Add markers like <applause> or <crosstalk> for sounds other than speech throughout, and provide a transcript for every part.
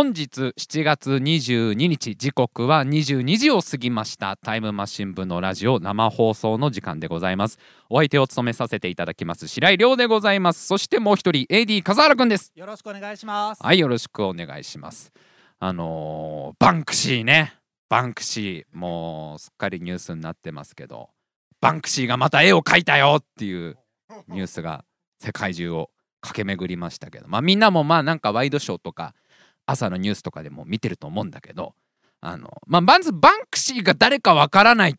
本日7月22日時刻は22時を過ぎました。タイムマシン部のラジオ生放送の時間でございます。お相手を務めさせていただきます白井亮でございます。そしてもう一人 AD 笠原くんです。よろしくお願いします。はいよろしくお願いします。あのー、バンクシーね。バンクシーもうすっかりニュースになってますけどバンクシーがまた絵を描いたよっていうニュースが世界中を駆け巡りましたけどまあみんなもまあなんかワイドショーとか朝のニュースとかでも見てると思うんだけどあのまあまずバンクシーが誰かわからないっ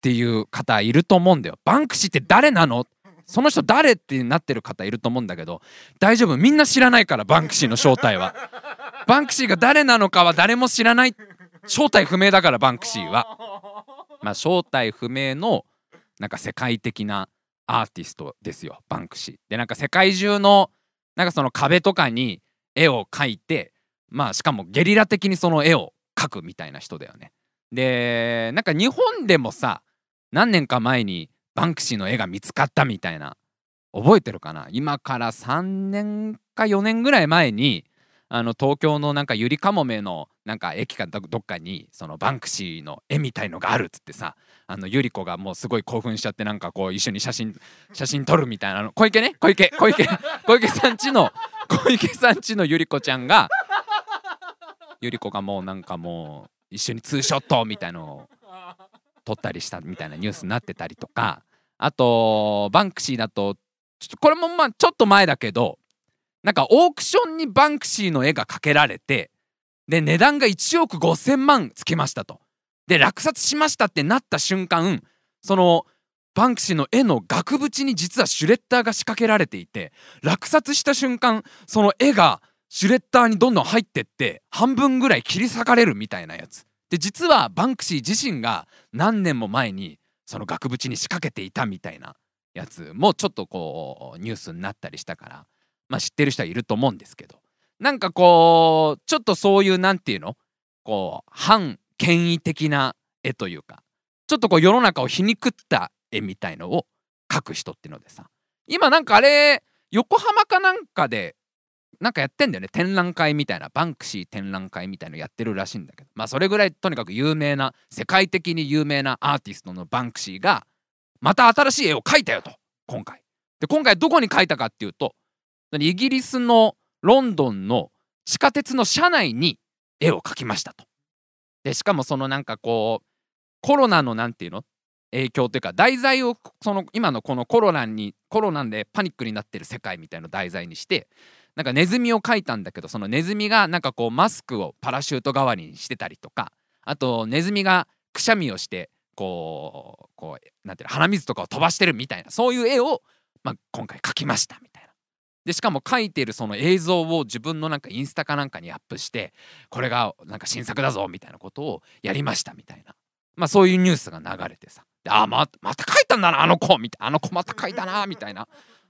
ていう方いると思うんだよ。バンクシーって誰なの？その人誰ってなってる方いると思うんだけど大丈夫みんな知らないからバンクシーの正体は。バンクシーが誰なのかは誰も知らない正体不明だからバンクシーは。まあ正体不明のなんか世界的なアーティストですよバンクシー。でなんか世界中のなんかその壁とかに絵を描いてまあしかもゲリラ的にその絵を描くみたいな人だよね。でなんか日本でもさ何年か前にバンクシーの絵が見つかったみたいな覚えてるかな？今から3年か4年ぐらい前にあの東京のなんかゆりかもめのなんか駅かどっかにそのバンクシーの絵みたいのがあるっつってさあのゆり子がもうすごい興奮しちゃってなんかこう一緒に写真 <laughs> 写真撮るみたいなの。小池ね？小池小池小池さんちの小池さんちのゆり子ちゃんがゆり子がもうなんかもう一緒にツーショットみたいのを撮ったりしたみたいなニュースになってたりとかあとバンクシーだとちょっとこれもまあちょっと前だけどなんかオークションにバンクシーの絵がかけられてで値段が1億5,000万つけましたと。で落札しましたってなった瞬間そのバンクシーの絵の額縁に実はシュレッダーが仕掛けられていて落札した瞬間その絵がシュレッダーにどんどん入ってって半分ぐらい切り裂かれるみたいなやつ。で実はバンクシー自身が何年も前にその額縁に仕掛けていたみたいなやつもちょっとこうニュースになったりしたからまあ知ってる人はいると思うんですけど。なんかこうちょっとそういうなんていうの？こう反権威的な絵というかちょっとこう世の中を皮肉った絵みたいのを描く人っていうのでさ。今なんかあれ横浜かなんかでなんかやってんだよね。展覧会みたいな。バンクシー展覧会みたいのやってるらしいんだけど。まあそれぐらいとにかく有名な世界的に有名なアーティストのバンクシーがまた新しい絵を描いたよと。今回。で今回どこに描いたかっていうとイギリスのロンドンの地下鉄の車内に絵を描きましたと。でしかもそのなんかこうコロナのなんていうの？影響というか題材をその今のこのコロナにコロナでパニックになってる世界みたいの題材にしてなんかネズミを描いたんだけどそのネズミがなんかこうマスクをパラシュート代わりにしてたりとかあとネズミがくしゃみをしてこうこうなんていうの鼻水とかを飛ばしてるみたいなそういう絵を、まあ、今回描きましたみたいな。でしかも描いてるその映像を自分のなんかインスタかなんかにアップしてこれがなんか新作だぞみたいなことをやりましたみたいな。まあそういうニュースが流れてさ。であままた描いたんだなあの子みたいなあの子また描いたなみたいな。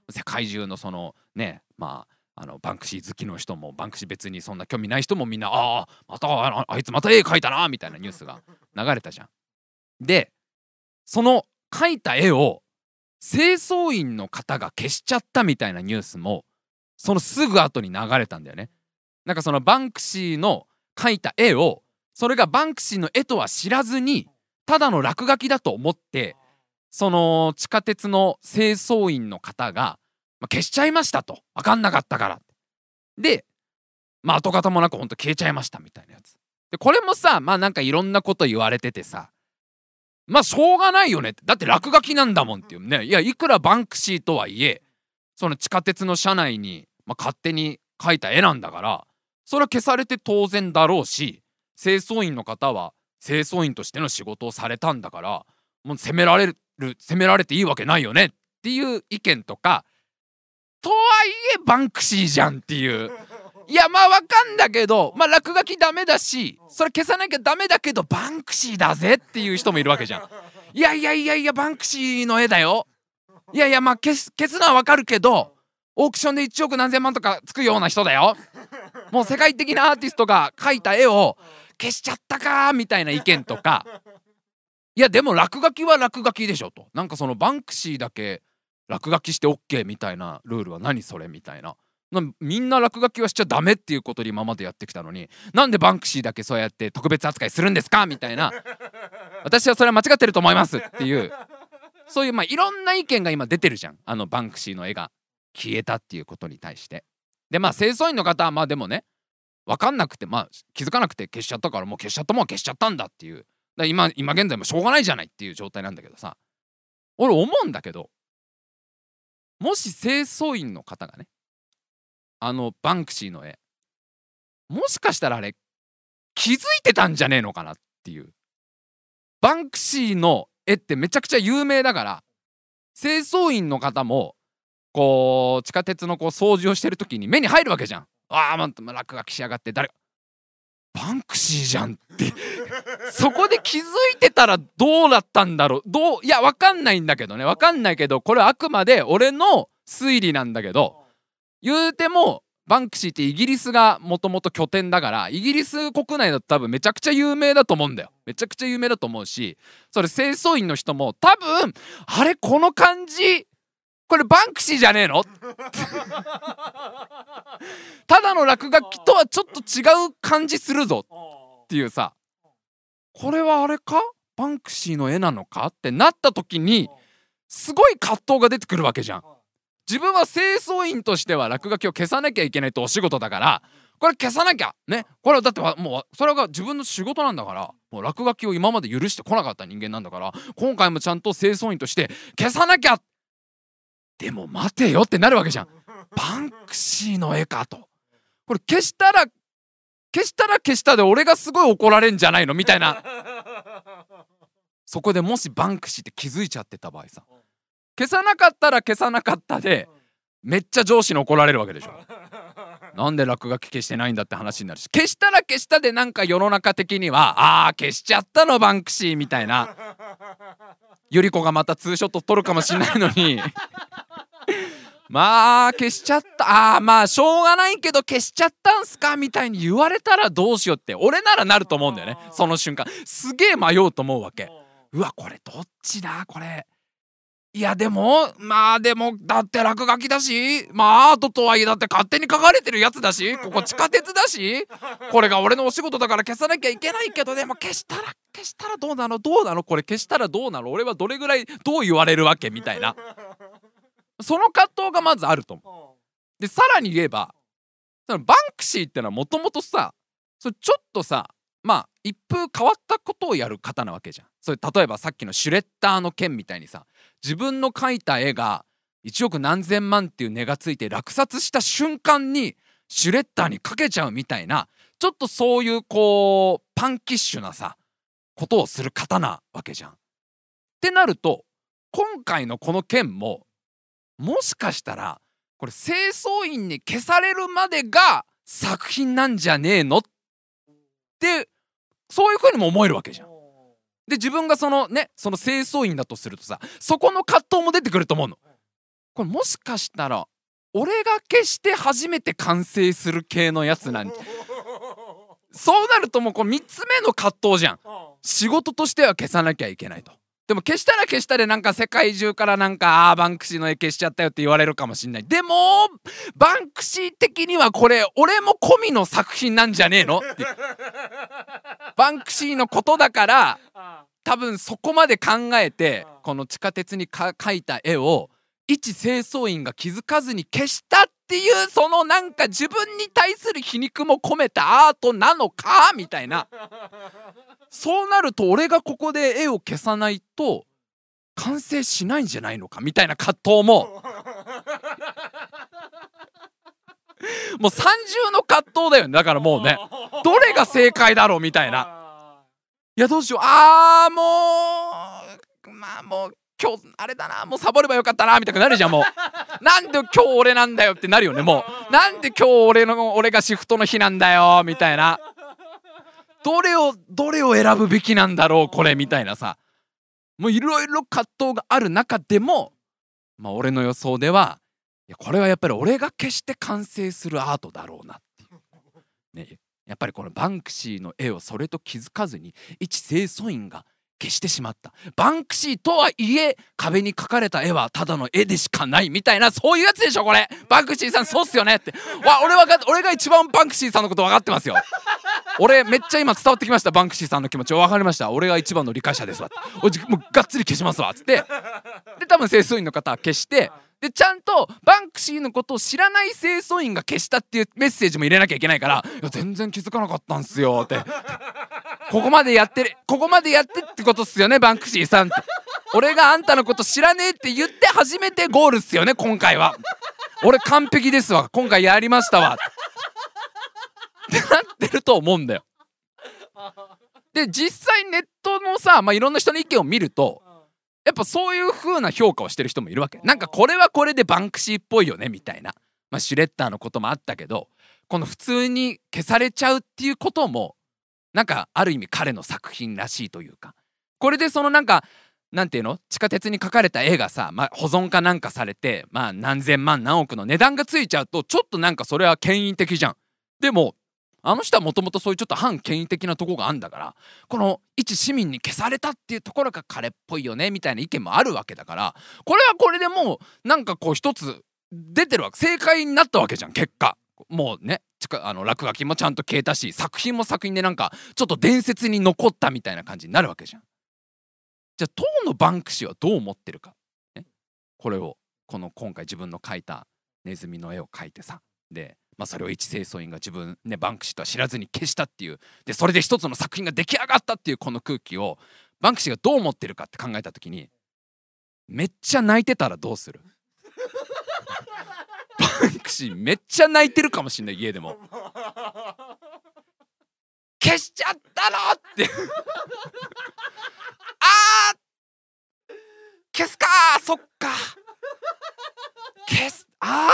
世界中のそのねまああのバンクシー好きの人もバンクシー別にそんな興味ない人もみんなああまたああいつまた絵描いたなみたいなニュースが流れたじゃん。でその描いた絵を清掃員の方が消しちゃったみたいなニュースもそのすぐ後に流れたんだよね。なんかそのバンクシーの描いた絵をそれがバンクシーの絵とは知らずにただの落書きだと思ってその地下鉄の清掃員の方がまあ、消しちゃいましたと。分かんなかったから。でまあ跡形もなくほんと消えちゃいましたみたいなやつ。でこれもさまあなんかいろんなこと言われててさまあしょうがないよねって。だって落書きなんだもんっていうね。いやいくらバンクシーとはいえその地下鉄の車内に、まあ、勝手に描いた絵なんだからそれは消されて当然だろうし清掃員の方は清掃員としての仕事をされたんだからもう責められる責められていいわけないよねっていう意見とかとはいえバンクシーじゃんっていう。いやまあわかんだけどまあ落書きダメだしそれ消さなきゃダメだけどバンクシーだぜっていう人もいるわけじゃん。いやいやいやいやバンクシーの絵だよ。いやいやまあ消す消すのはわかるけどオークションで1億何千万とかつくような人だよ。もう世界的なアーティストが描いた絵を消しちゃったかみたいな意見とか。いやでも落書きは落書きでしょと。なんかそのバンクシーだけ落書きして OK みたいなルールは何それみたいな。みんな落書きはしちゃダメっていうことで今までやってきたのになんでバンクシーだけそうやって特別扱いするんですかみたいな。私はそれは間違ってると思いますっていうそういうまあいろんな意見が今出てるじゃん。あのバンクシーの絵が。消えたっていうことに対して。でまあ清掃員の方はまあでもね分かんなくてまあ気づかなくて消しちゃったからもう消しちゃったもん消しちゃったんだっていう。今今現在もしょうがないじゃないっていう状態なんだけどさ。俺思うんだけどもし清掃員の方がねあのバンクシーの絵もしかしたらあれ気づいてたんじゃねえのかなっていうバンクシーの絵ってめちゃくちゃ有名だから清掃員の方もこう地下鉄のこう掃除をしてる時に目に入るわけじゃん。ああま落書きしやがって誰バンクシーじゃんってそこで気づいてたらどうだったんだろう。どういやわかんないんだけどね。わかんないけどこれはあくまで俺の推理なんだけど言うてもバンクシーってイギリスがもともと拠点だからイギリス国内だと多分めちゃくちゃ有名だと思うんだよ。めちゃくちゃ有名だと思うしそれ清掃員の人も多分あれこの感じこれバンクシーじゃねえの？<laughs> ただの落書きとはちょっと違う感じするぞっていうさ。これはあれか？バンクシーの絵なのか？ってなった時にすごい葛藤が出てくるわけじゃん。自分は清掃員としては落書きを消さなきゃいけないとお仕事だからこれ消さなきゃね。これはだってもうそれが自分の仕事なんだからもう落書きを今まで許してこなかった人間なんだから今回もちゃんと清掃員として消さなきゃ！でも待てよってなるわけじゃん。<laughs> バンクシーの絵かと。これ消したら消したら消したで俺がすごい怒られんじゃないのみたいな。<laughs> そこでもしバンクシーって気づいちゃってた場合さ。消さなかったら消さなかったでめっちゃ上司に怒られるわけでしょ。なんで落書き消してないんだって話になるし。消したら消したでなんか世の中的にはあー消しちゃったのバンクシーみたいな。<laughs> ゆり子がまたツーショット撮るかもしんないのにまあ消しちゃった。あーまあしょうがないけど消しちゃったんすかみたいに言われたらどうしようって俺ならなると思うんだよね。その瞬間。すげえ迷うと思うわけ。うわこれどっちだこれ。いやでもまあでもだって落書きだしまあアートとはいえだって勝手に書かれてるやつだしここ地下鉄だしこれが俺のお仕事だから消さなきゃいけないけどでも消したら消したらどうなの？どうなの？これ消したらどうなの？俺はどれぐらいどう言われるわけ？みたいなその葛藤がまずあると思う。でさらに言えばそのバンクシーってのはもともとさそれちょっとさまあ一風変わったことをやる方なわけじゃん。それ例えばさっきのシュレッダーの件みたいにさ自分の描いた絵が1億何千万っていう値がついて落札した瞬間にシュレッダーにかけちゃうみたいなちょっとそういうこうパンキッシュなさことをする方なわけじゃん。ってなると今回のこの件ももしかしたらこれ清掃員に消されるまでが作品なんじゃねえのってそういうふうにも思えるわけじゃん。で自分がそのねその清掃員だとするとさそこの葛藤も出てくると思うの。これもしかしたら俺が消して初めて完成する系のやつなん <laughs> そうなるともうこう3つ目の葛藤じゃん。仕事としては消さなきゃいけないと。でも消したら消したでなんか世界中からなんかあーバンクシーの絵消しちゃったよって言われるかもしんない。でもバンクシー的にはこれ俺も込みの作品なんじゃねえの？って。<laughs> バンクシーのことだから多分そこまで考えてこの地下鉄に描いた絵を一清掃員が気づかずに消したっていうそのなんか自分に対する皮肉も込めたアートなのか？みたいな。そうなると俺がここで絵を消さないと完成しないんじゃないのか？みたいな葛藤も。もう三重の葛藤だよね。だからもうね。どれが正解だろう？みたいな。いやどうしよう。あーもうまあもう今日あれだなもうサボればよかったなみたいになるじゃんもう。<laughs> なんで今日俺なんだよってなるよねもう。<laughs> なんで今日俺の俺がシフトの日なんだよみたいな。どれをどれを選ぶべきなんだろうこれみたいなさ。もういろいろ葛藤がある中でもまあ俺の予想ではいやこれはやっぱり俺が決して完成するアートだろうなっていう。ねやっぱりこのバンクシーの絵をそれと気づかずに一清掃員が消してしまった。バンクシーとはいえ壁に描かれた絵はただの絵でしかないみたいなそういうやつでしょこれ。バンクシーさんそうっすよねって。わ俺は俺が一番バンクシーさんのこと分かってますよ。俺めっちゃ今伝わってきましたバンクシーさんの気持ち。分かりました。俺が一番の理解者ですわおじもうがっつり消しますわっつって。で多分清掃員の方は消してでちゃんとバンクシーのことを知らない清掃員が消したっていうメッセージも入れなきゃいけないから「いや全然気づかなかったんすよ」って「ここまでやってるここまでやってってことっすよねバンクシーさん」って「俺があんたのこと知らねえって言って初めてゴールっすよね今回は」俺完璧ですわ今回やりましたわ。ってなってると思うんだよ。で実際ネットのさ、まあ、いろんな人の意見を見るとやっぱそういう風な評価をしてる人もいるわけ。なんかこれはこれでバンクシーっぽいよねみたいな、まあ、シュレッダーのこともあったけどこの普通に消されちゃうっていうこともなんかある意味彼の作品らしいというか。これでそのなんかなんていうの？地下鉄に描かれた絵がさ、まあ、保存かなんかされて、まあ、何千万何億の値段がついちゃうとちょっとなんかそれは権威的じゃん。でもあの人はもともとそういうちょっと反権威的なとこがあんだからこの一市民に消されたっていうところが彼っぽいよねみたいな意見もあるわけだからこれはこれでもうなんかこう一つ出てるわけ正解になったわけじゃん結果。もうねあの落書きもちゃんと消えたし作品も作品でなんかちょっと伝説に残ったみたいな感じになるわけじゃん。じゃあ当のバンクシーはどう思ってるか、ね、これをこの今回自分の描いたネズミの絵を描いてさ。でまあ、それを一清掃員が自分、ね、バンクシーとは知らずに消したっていう。でそれで一つの作品が出来上がったっていうこの空気をバンクシーがどう思ってるかって考えた時にめっちゃ泣いてたらどうする？バンクシーめっちゃ泣いてるかもしんない家でも。消しちゃったのって。<laughs> あー！消すかそっか消すあ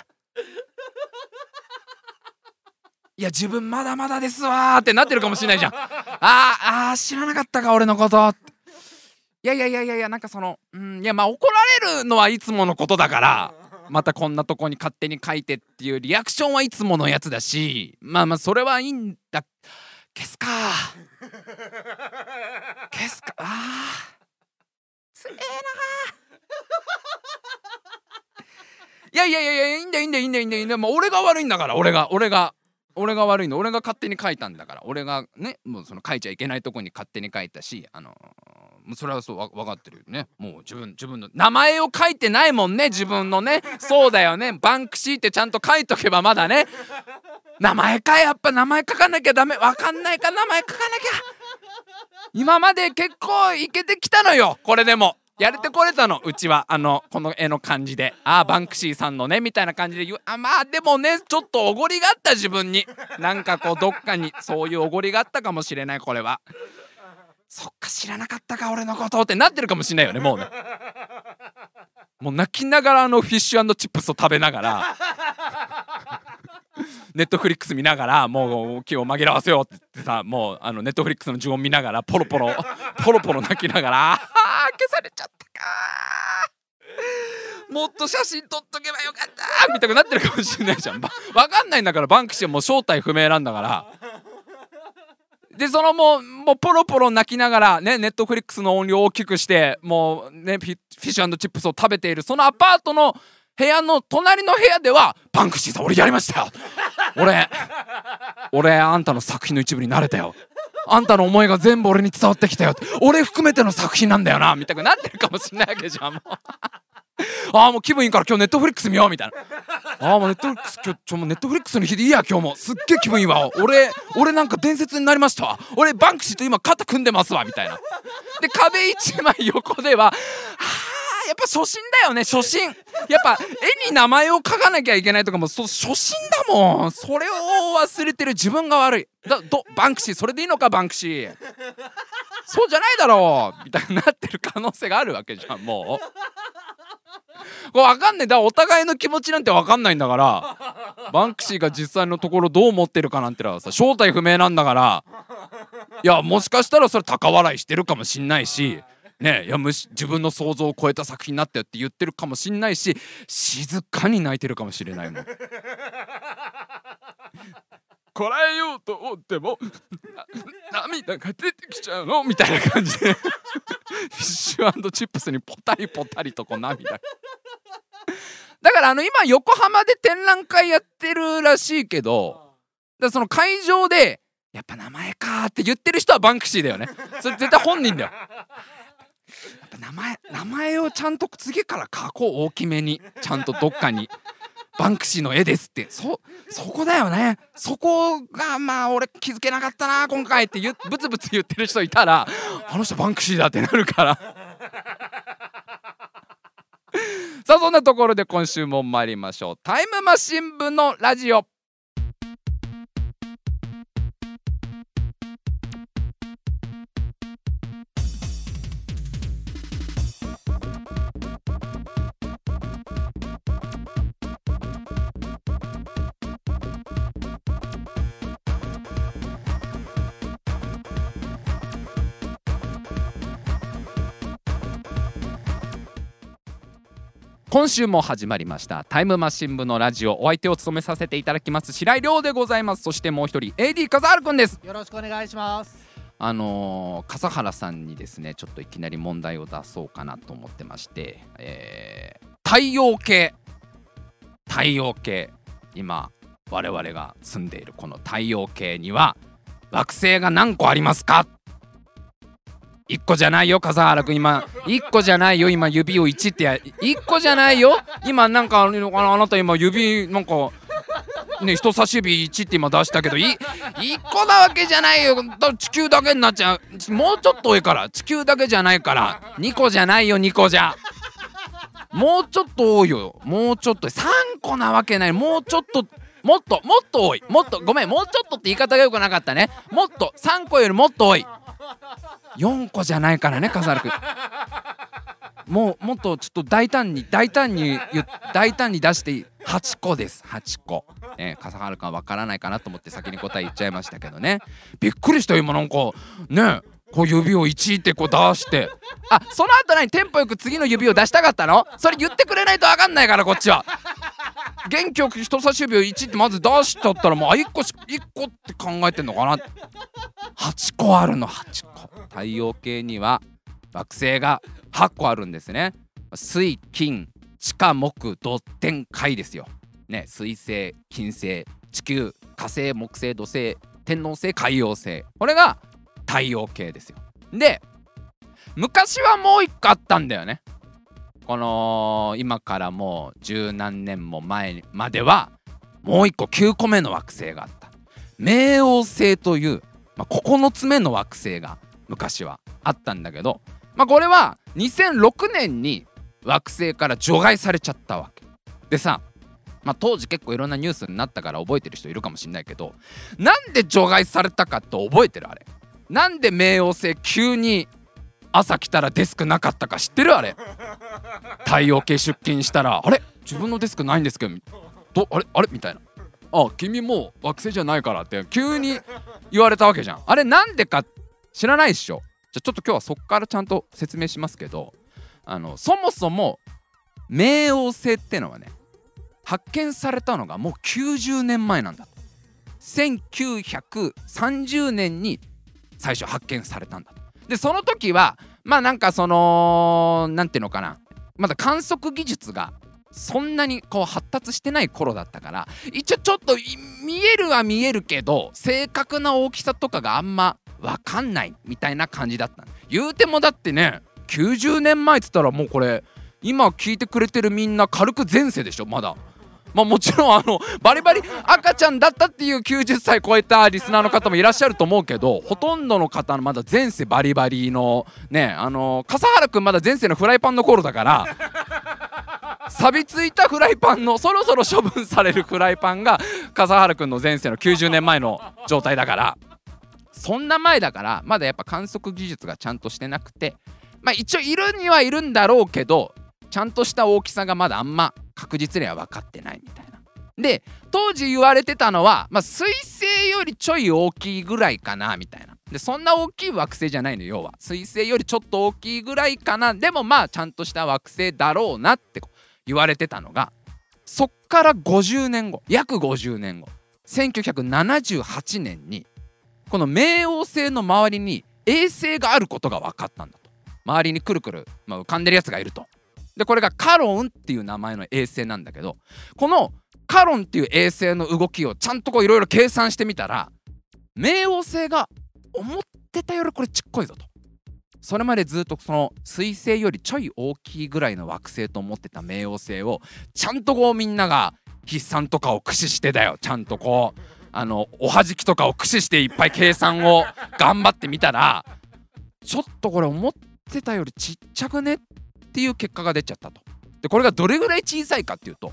あ <laughs> いや自分まだまだですわってなってるかもしれないじゃん。ああ知らなかったか俺のこと。いやいやいやいやいやなんかそのうんいやまあ怒られるのはいつものことだからまたこんなとこに勝手に書いてっていうリアクションはいつものやつだしまあまあそれはいいんだ。消すか。消すか。あつええないやいやいやいやいいんだいいんだいいんだいいんだいいんだもう俺が悪いんだから俺が俺が俺が悪いの。俺が勝手に書いたんだから。俺がねもうその書いちゃいけないとこに勝手に書いたしあのもうそれはそう分かってるよね。もう自分自分の名前を書いてないもんね自分のね。そうだよね。バンクシーってちゃんと書いとけばまだね。名前かやっぱ名前書かなきゃダメ。分かんないから名前書かなきゃ。今まで結構いけてきたのよ。これでも。やれてこれたのうちは。あのこの絵の感じで。ああバンクシーさんのねみたいな感じで言う。あまあでもねちょっとおごりがあった自分に。なんかこうどっかにそういうおごりがあったかもしれないこれは。そっか知らなかったか俺のことってなってるかもしれないよねもうね。もう泣きながらあのフィッシュチップスを食べながら。ネットフリックス見ながらもう気を紛らわせようって言ってさもうあのネットフリックスの呪文見ながらポロポロ <laughs> ポロポロ泣きながらあ消されちゃったか <laughs> もっと写真撮っとけばよかったみたいになってるかもしれないじゃん。分かんないんだからバンクシーはもう正体不明なんだから。でそのもうもうポロポロ泣きながらねネットフリックスの音量を大きくしてもうねフィッシュチップスを食べているそのアパートの部屋の隣の部屋では「バンクシーさん俺やりましたよ。俺俺あんたの作品の一部になれたよ。あんたの思いが全部俺に伝わってきたよ。俺含めての作品なんだよな。みたいになってるかもしんないわけじゃんもう。ああもう気分いいから今日ネットフリックス見ようみたいな。ああもうネットフリックス今日ちょもうネットフリックスの日でいいや今日も。すっげえ気分いいわ。俺俺なんか伝説になりましたわ。俺バンクシーと今肩組んでますわみたいな。で壁一枚横でははあやっぱ初心だよね初心。やっぱ絵に名前を書かなきゃいけないとかもそ初心だもん。それを忘れてる自分が悪い。だどバンクシー。それでいいのかバンクシー。そうじゃないだろう。みたいになってる可能性があるわけじゃんもう。これ分かんない。だからお互いの気持ちなんて分かんないんだから。バンクシーが実際のところどう思ってるかなんてのはさ正体不明なんだから。いやもしかしたらそれ高笑いしてるかもしんないし。ねいやむし自分の想像を超えた作品になったよって言ってるかもしんないし静かに泣いてるかもしれないもん。<laughs> こらえようと思っても <laughs> 涙が出てきちゃうの？みたいな感じで。<laughs> フィッシュチップスにポタリポタリとこう涙。だからあの今横浜で展覧会やってるらしいけどだその会場でやっぱ名前かって言ってる人はバンクシーだよね。それ絶対本人だよやっぱ名前名前をちゃんと次から書こう大きめに。ちゃんとどっかに。バンクシーの絵ですって。そそこだよね。そこがまあ俺気づけなかったな今回ってブツブツ言ってる人いたらあの人バンクシーだってなるから。さあそんなところで今週も参りましょう。タイムマシン部のラジオ。今週も始まりました。タイムマシン部のラジオ。お相手を務めさせていただきます。白井亮でございます。そしてもう一人 AD 笠原くんです。よろしくお願いします。あのー、笠原さんにですねちょっといきなり問題を出そうかなと思ってまして、えー、太陽系。太陽系。今我々が住んでいるこの太陽系には惑星が何個ありますか？1個じゃないよ笠原君今。1個じゃないよ今指を1ってや1個じゃないよ。今なんかあなた今指なんかね人差し指1って今出したけどい1個なわけじゃないよ。地球だけになっちゃう。もうちょっと多いから。地球だけじゃないから。2個じゃないよ2個じゃ。もうちょっと多いよ。もうちょっと。3個なわけない。もうちょっともっともっと多い。もっとごめんもうちょっとって言い方がよくなかったね。もっと3個よりもっと多い。4個じゃないからね笠原君。もうもっとちょっと大胆に大胆に大胆に出していい。8個です。8個、ね、笠原君は分からないかなと思って先に答え言っちゃいましたけどね。びっくりした今なんか。ね。えこう指を1ってこう出して。あその後何？テンポよく次の指を出したかったの？それ言ってくれないと分かんないからこっちは。元気よく人差し指を1ってまず出しちゃったらもうあ1個1個って考えてんのかな。8個あるの8個。太陽系には惑星が8個あるんですね。水金地下木土天海ですよ。ね水星金星地球火星木星土星天王星海洋星。これが太陽系ですよ。で昔はもう一個あったんだよね。この今からもう十何年も前まではもう一個9個目の惑星があった。冥王星という、まあ、9つ目の惑星が昔はあったんだけど、まあ、これは2006年に惑星から除外されちゃったわけ。でさまあ、当時結構いろんなニュースになったから覚えてる人いるかもしんないけどなんで除外されたかって覚えてるあれ。なんで冥王星急に朝来たらデスクなかったか知ってるあれ？太陽系出勤したらあれ？自分のデスクないんですけどどあれ？あれ？みたいな。あ君もう惑星じゃないからって急に言われたわけじゃん。あれなんでか知らないっしょ。じゃちょっと今日はそっからちゃんと説明しますけどあのそもそも冥王星ってのはね発見されたのがもう90年前なんだ。1930年に最初発見されたんだでその時はまあなんかその何ていうのかな。まだ観測技術がそんなにこう発達してない頃だったから一応ちょっと見えるは見えるけど正確な大きさとかがあんま分かんないみたいな感じだった言うてもだってね90年前っつったらもうこれ今聞いてくれてるみんな軽く前世でしょまだ。まあもちろんあのバリバリ赤ちゃんだったっていう90歳超えたリスナーの方もいらっしゃると思うけどほとんどの方のまだ前世バリバリのねあの笠原くんまだ前世のフライパンの頃だから錆びついたフライパンのそろそろ処分されるフライパンが笠原くんの前世の90年前の状態だからそんな前だからまだやっぱ観測技術がちゃんとしてなくてまあ一応いるにはいるんだろうけどちゃんとした大きさがまだあんま確実には分かってないみたいな。で当時言われてたのは、まあ、水星よりちょい大きいぐらいかなみたいな。でそんな大きい惑星じゃないの要は水星よりちょっと大きいぐらいかなでもまあちゃんとした惑星だろうなって言われてたのがそっから50年後約50年後1978年にこの冥王星の周りに衛星があることが分かったんだと周りにくるくる、まあ、浮かんでるやつがいるとでこれがカロンっていう名前の衛星なんだけどこのカロンっていう衛星の動きをちゃんとこういろいろ計算してみたら冥王星が思ってたよりこれちっこいぞと。それまでずっとその彗星よりちょい大きいぐらいの惑星と思ってた冥王星をちゃんとこうみんなが筆算とかを駆使してだよ。ちゃんとこうあのおはじきとかを駆使していっぱい計算を頑張ってみたらちょっとこれ思ってたよりちっちゃくねっていう結果が出ちゃったと。でこれがどれぐらい小さいかっていうと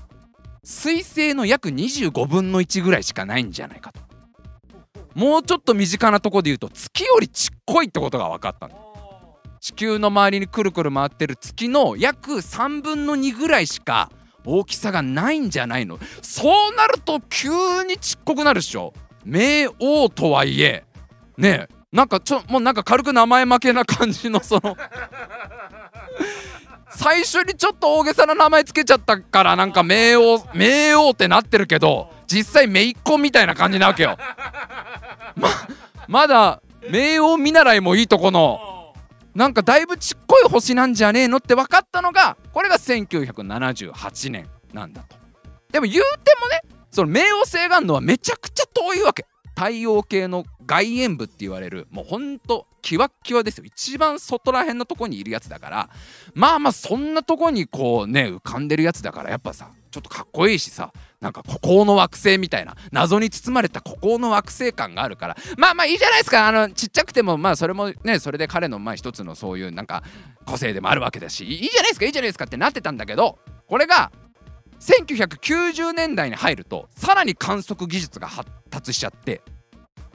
彗星の約25分の1ぐらいしかないんじゃないかと。もうちょっと身近なとこで言うと月よりちっこいってことが分かったの。地球の周りにくるくる回ってる月の約3分の2ぐらいしか大きさがないんじゃないのそうなると急にちっこくなるっしょ冥王とはいえねえなんかちょもうなんか軽く名前負けな感じのその最初にちょっと大げさな名前つけちゃったからなんか冥王冥王ってなってるけど実際姪っ子みたいな感じなわけよ。ままだ冥王見習いもいいとこのなんかだいぶちっこい星なんじゃねえのって分かったのがこれが1978年なんだと。でも言うてもねその冥王星があるのはめちゃくちゃ遠いわけ。太陽系の外縁部って言われるもうほんとキワッキワですよ。一番外ら辺のとこにいるやつだからまあまあそんなとこにこうね浮かんでるやつだからやっぱさちょっとかっこいいしさなんか孤高の惑星みたいな謎に包まれた孤高の惑星感があるからまあまあいいじゃないですか。あのちっちゃくてもまあそれもねそれで彼のまあ一つのそういうなんか個性でもあるわけだしいいじゃないですかいいじゃないですかってなってたんだけどこれが1990年代に入るとさらに観測技術が発達しちゃって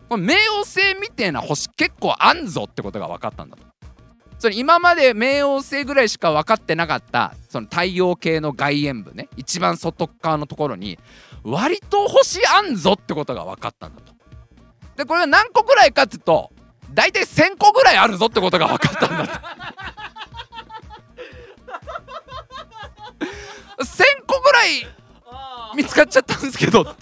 これ冥王星みたいな星結構あんぞってことが分かったんだと。それ今まで冥王星ぐらいしか分かってなかったその太陽系の外縁部ね一番外側のところに割と星あんぞってことが分かったんだと。でこれが何個ぐらいかっていうと大体1,000個ぐらいあるぞってことが分かったんだと。1,000個ぐらい見つかっちゃったんですけど。<laughs>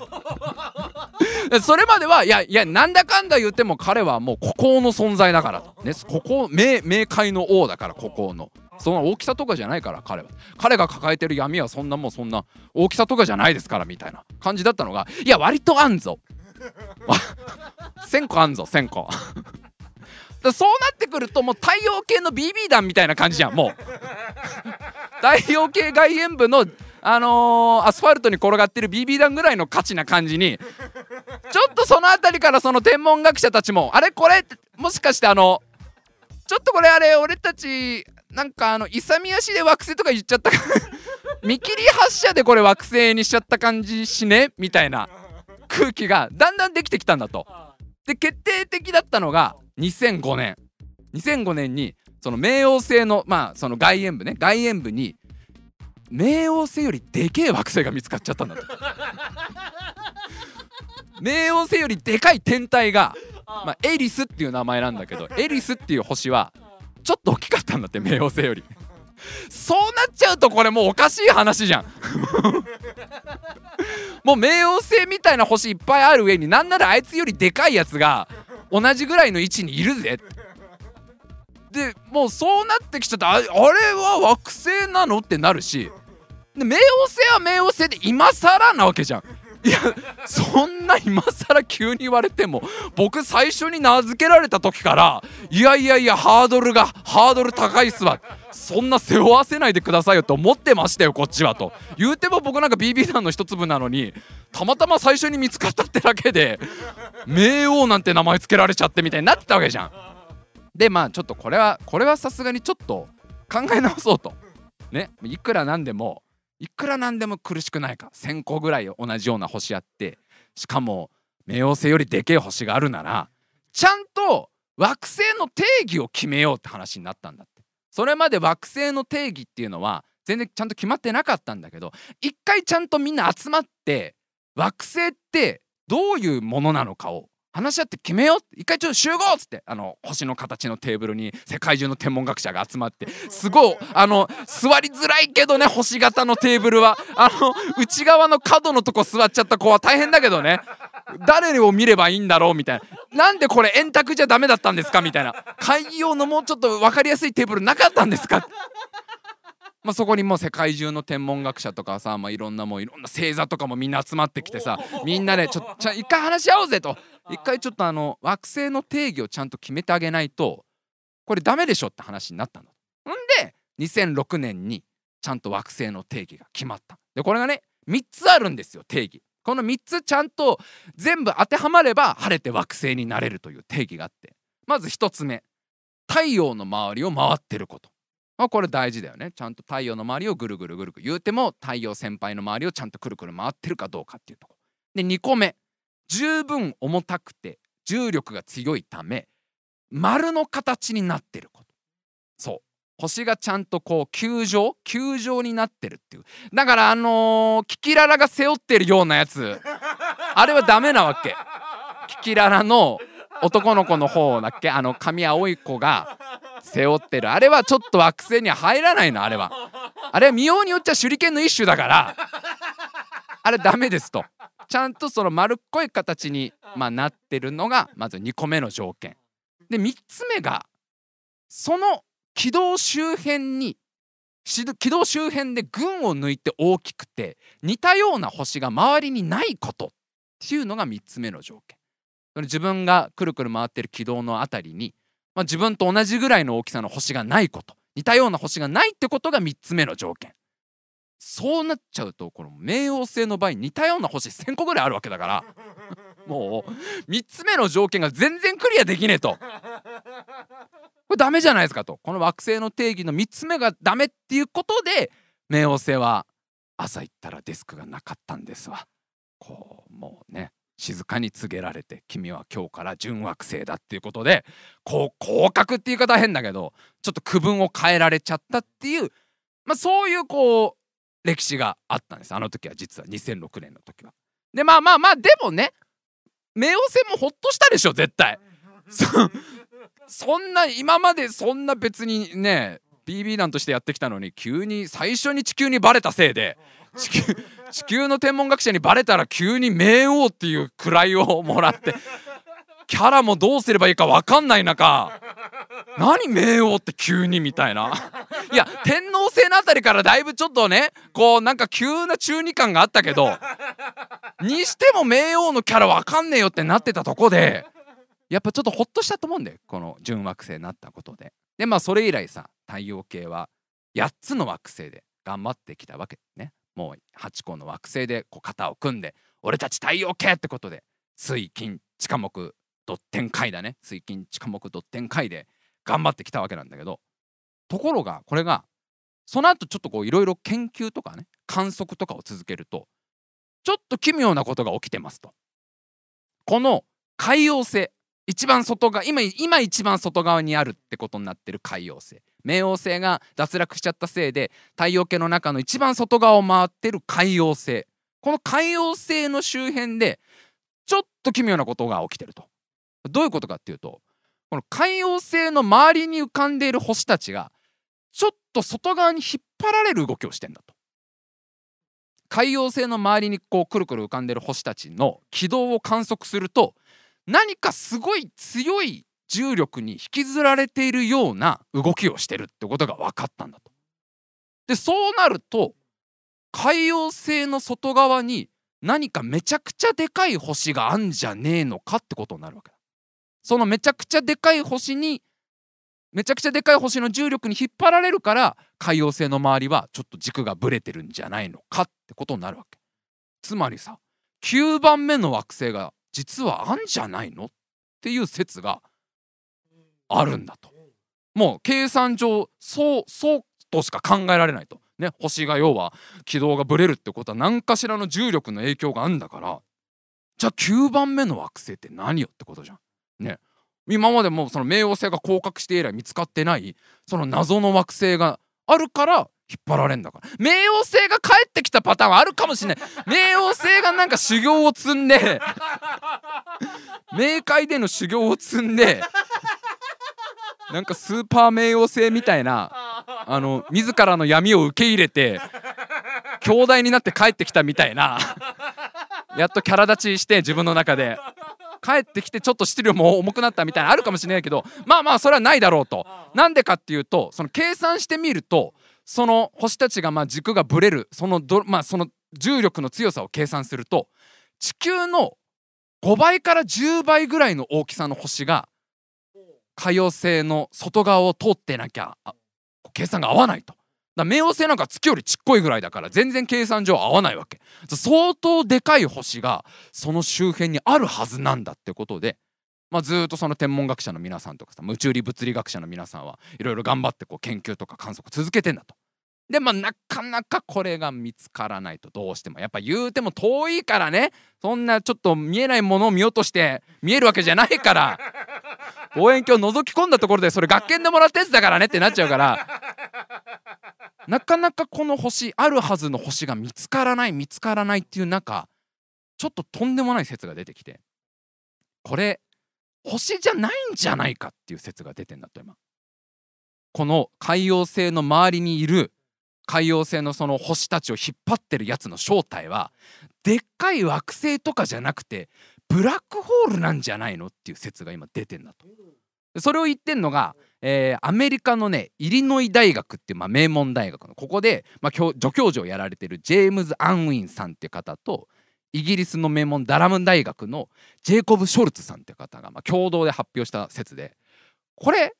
それまではいやいやなんだかんだ言っても彼はもう孤高の存在だからねここ冥冥界の王だから孤高の。そんな大きさとかじゃないから彼は。彼が抱えてる闇はそんなもうそんな大きさとかじゃないですからみたいな感じだったのがいや割とあんぞ。<laughs> 1000個あんぞ1000個。だそうなってくるともう太陽系の BB 弾みたいな感じじゃんもう。<laughs> 太陽系外縁部のあのー、アスファルトに転がってる BB 弾ぐらいの価値な感じに。ちょっとその辺りからその天文学者たちもあれこれもしかしてあのちょっとこれあれ俺たちなんかあの勇み足で惑星とか言っちゃった <laughs> 見切り発射でこれ惑星にしちゃった感じしねみたいな空気がだんだんできてきたんだと。で決定的だったのが2005年。2005年にその冥王星のまあその外縁部ね。外縁部に冥王星よりでけえ惑星が見つかっちゃったんだと。<laughs> 冥王星よりでかい天体が、まあ、エリスっていう名前なんだけどエリスっていう星はちょっと大きかったんだって冥王星より。そうなっちゃうとこれもうおかしい話じゃん。<laughs> もう冥王星みたいな星いっぱいある上になんならあいつよりでかいやつが同じぐらいの位置にいるぜ。でもうそうなってきちゃった。あれは惑星なの？ってなるし。で冥王星は冥王星で今更なわけじゃん。いやそんな今更急に言われても僕最初に名付けられた時からいやいやいやハードルがハードル高いっすわ。そんな背負わせないでくださいよと思ってましたよこっちはと。言うても僕なんか BB 弾の一粒なのにたまたま最初に見つかったってだけで冥王なんて名前付けられちゃってみたいになってたわけじゃん。でまあちょっとこれはこれはさすがにちょっと考え直そうと。ねいくらなんでもいくらなんでも苦しくないか？1,000個ぐらい同じような星あってしかも冥王星よりでけえ星があるならちゃんと惑星の定義を決めようって話になったんだって。それまで惑星の定義っていうのは全然ちゃんと決まってなかったんだけど一回ちゃんとみんな集まって惑星ってどういうものなのかを話し合って決めよう。って一回ちょっと集合っつって。あの星の形のテーブルに世界中の天文学者が集まって。すごいあの座りづらいけどね星型のテーブルは。あの内側の角のとこ座っちゃった子は大変だけどね。誰を見ればいいんだろうみたいな。なんでこれ円卓じゃダメだったんですかみたいな。会議用のもうちょっと分かりやすいテーブルなかったんですか？まあ、そこにもう世界中の天文学者とかさ、まあ、いろんなもういろんな星座とかもみんな集まってきてさみんなでちょちょ一回話し合おうぜと一回ちょっとあの惑星の定義をちゃんと決めてあげないとこれダメでしょって話になったの。んで2006年にちゃんと惑星の定義が決まった。でこれがね3つあるんですよ定義。この3つちゃんと全部当てはまれば晴れて惑星になれるという定義があってまず1つ目太陽の周りを回ってることあ、これ大事だよね。ちゃんと太陽の周りをぐるぐるぐるぐる。言うても太陽先輩の周りをちゃんとくるくる回ってるかどうかっていうとこ。で2個目。十分重たくて重力が強いため丸の形になってること。そう。星がちゃんとこう球状？球状になってるっていう。だからあのー、キキララが背負ってるようなやつ。あれはダメなわけ。キキララの男の子の方だっけ？あの髪青い子が背負ってる。あれはちょっと惑星には入らないのあれは。あれは見ようによっちゃ手裏剣の一種だから。あれダメですと。ちゃんとその丸っこい形に、まあ、なってるのがまず2個目の条件。で3つ目がその軌道周辺に軌道周辺で群を抜いて大きくて似たような星が周りにないことっていうのが3つ目の条件。自分がくるくる回ってる軌道のあたりに、まあ、自分と同じぐらいの大きさの星がないこと似たような星がないってことが3つ目の条件。そうなっちゃうとこの冥王星の場合似たような星1,000個ぐらいあるわけだから <laughs> もう3つ目の条件が全然クリアできねえと。これダメじゃないですかと。この惑星の定義の3つ目がダメっていうことで冥王星は朝行ったらデスクがなかったんですわ。こうも静かに告げられて君は今日から準惑星だっていうことでこう降格って言い方は変だけどちょっと区分を変えられちゃったっていう、まあ、そういうこう歴史があったんですあの時は実は2006年の時は。でまあまあまあでもね冥王星もほっとしたでしょ絶対。そそんな今までそんな別にね BB 弾としてやってきたのに急に最初に地球にバレたせいで地球地球の天文学者にバレたら急に冥王っていう位をもらってキャラもどうすればいいか分かんない中何冥王って急にみたいないや天皇制のあたりからだいぶちょっとねこうなんか急な中二感があったけどにしても冥王のキャラ分かんねえよってなってたとこでやっぱちょっとホッとしたと思うんだよこの準惑星になったことで。でまあそれ以来さ太陽系は8つの惑星で頑張ってきたわけね。もう8個の惑星でこう肩を組んで俺たち太陽系ってことで水金地下木ドッテン階だね水金地下木ドッテン階で頑張ってきたわけなんだけどところがこれがその後ちょっとこういろいろ研究とかね観測とかを続けるとちょっと奇妙なことが起きてますと。この海洋星一番外側今今一番外側にあるってことになってる海洋星冥王星が脱落しちゃったせいで太陽系の中の一番外側を回ってる海洋星。この海洋星の周辺でちょっと奇妙なことが起きてると。どういうことかっていうとこの海洋星の周りに浮かんでいる星たちがちょっと外側に引っ張られる動きをしてんだと。海洋星の周りにこうくるくる浮かんでる星たちの軌道を観測すると何かすごい強い重力に引きずられているような動きをしてるってことが分かったんだと。でそうなると海洋星の外側に何かめちゃくちゃでかい星があんじゃねえのかってことになるわけだ。そのめちゃくちゃでかい星にめちゃくちゃでかい星の重力に引っ張られるから海洋星の周りはちょっと軸がぶれてるんじゃないのかってことになるわけ。つまりさ9番目の惑星が実はあんじゃないのっていう説があるんだと。もう計算上そうそうとしか考えられないと。ね星が要は軌道がぶれるってことは何かしらの重力の影響があるんだから。じゃあ9番目の惑星って何よってことじゃん。ね。今までもその冥王星が降格して以来見つかってないその謎の惑星があるから引っ張られんだから。冥王星が帰ってきたパターンはあるかもしれない。冥王星がなんか修行を積んで冥界での修行を積んでなんかスーパー冥王星みたいなあの自らの闇を受け入れて兄弟になって帰ってきたみたいなやっとキャラ立ちして自分の中で。帰ってきてちょっと質量も重くなったみたいなあるかもしれないけどまあまあそれはないだろうと。なんでかっていうとその計算してみるとその星たちがまあ軸がぶれるそのど、まあ、その重力の強さを計算すると地球の5倍から10倍ぐらいの大きさの星が海洋星の外側を通ってなきゃ計算が合わないと。だ冥王星なんか月よりちっこいぐらいだから全然計算上合わないわけ相当でかい星がその周辺にあるはずなんだってことで、まあ、ずっとその天文学者の皆さんとかさ宇宙理物理学者の皆さんはいろいろ頑張ってこう研究とか観測続けてんだと。でまあなかなかこれが見つからないとどうしても。やっぱ言うても遠いからね。そんなちょっと見えないものを見ようとして見えるわけじゃないから。望遠鏡を覗き込んだところでそれ学研でもらったやつだからねってなっちゃうから。なかなかこの星あるはずの星が見つからない見つからないっていう中ちょっととんでもない説が出てきて。これ星じゃないんじゃないかっていう説が出てんだと今。この海洋星の周りにいる海洋星のその星たちを引っ張ってるやつの正体はでっかい惑星とかじゃなくてブラックホールなんじゃないのっていう説が今出てんだと。それを言ってんのが、えー、アメリカのねイリノイ大学っていう、まあ、名門大学のここで、まあ、助教授をやられてるジェームズ・アンウィンさんっていう方とイギリスの名門ダラム大学のジェイコブ・ショルツさんっていう方が、まあ、共同で発表した説でこれ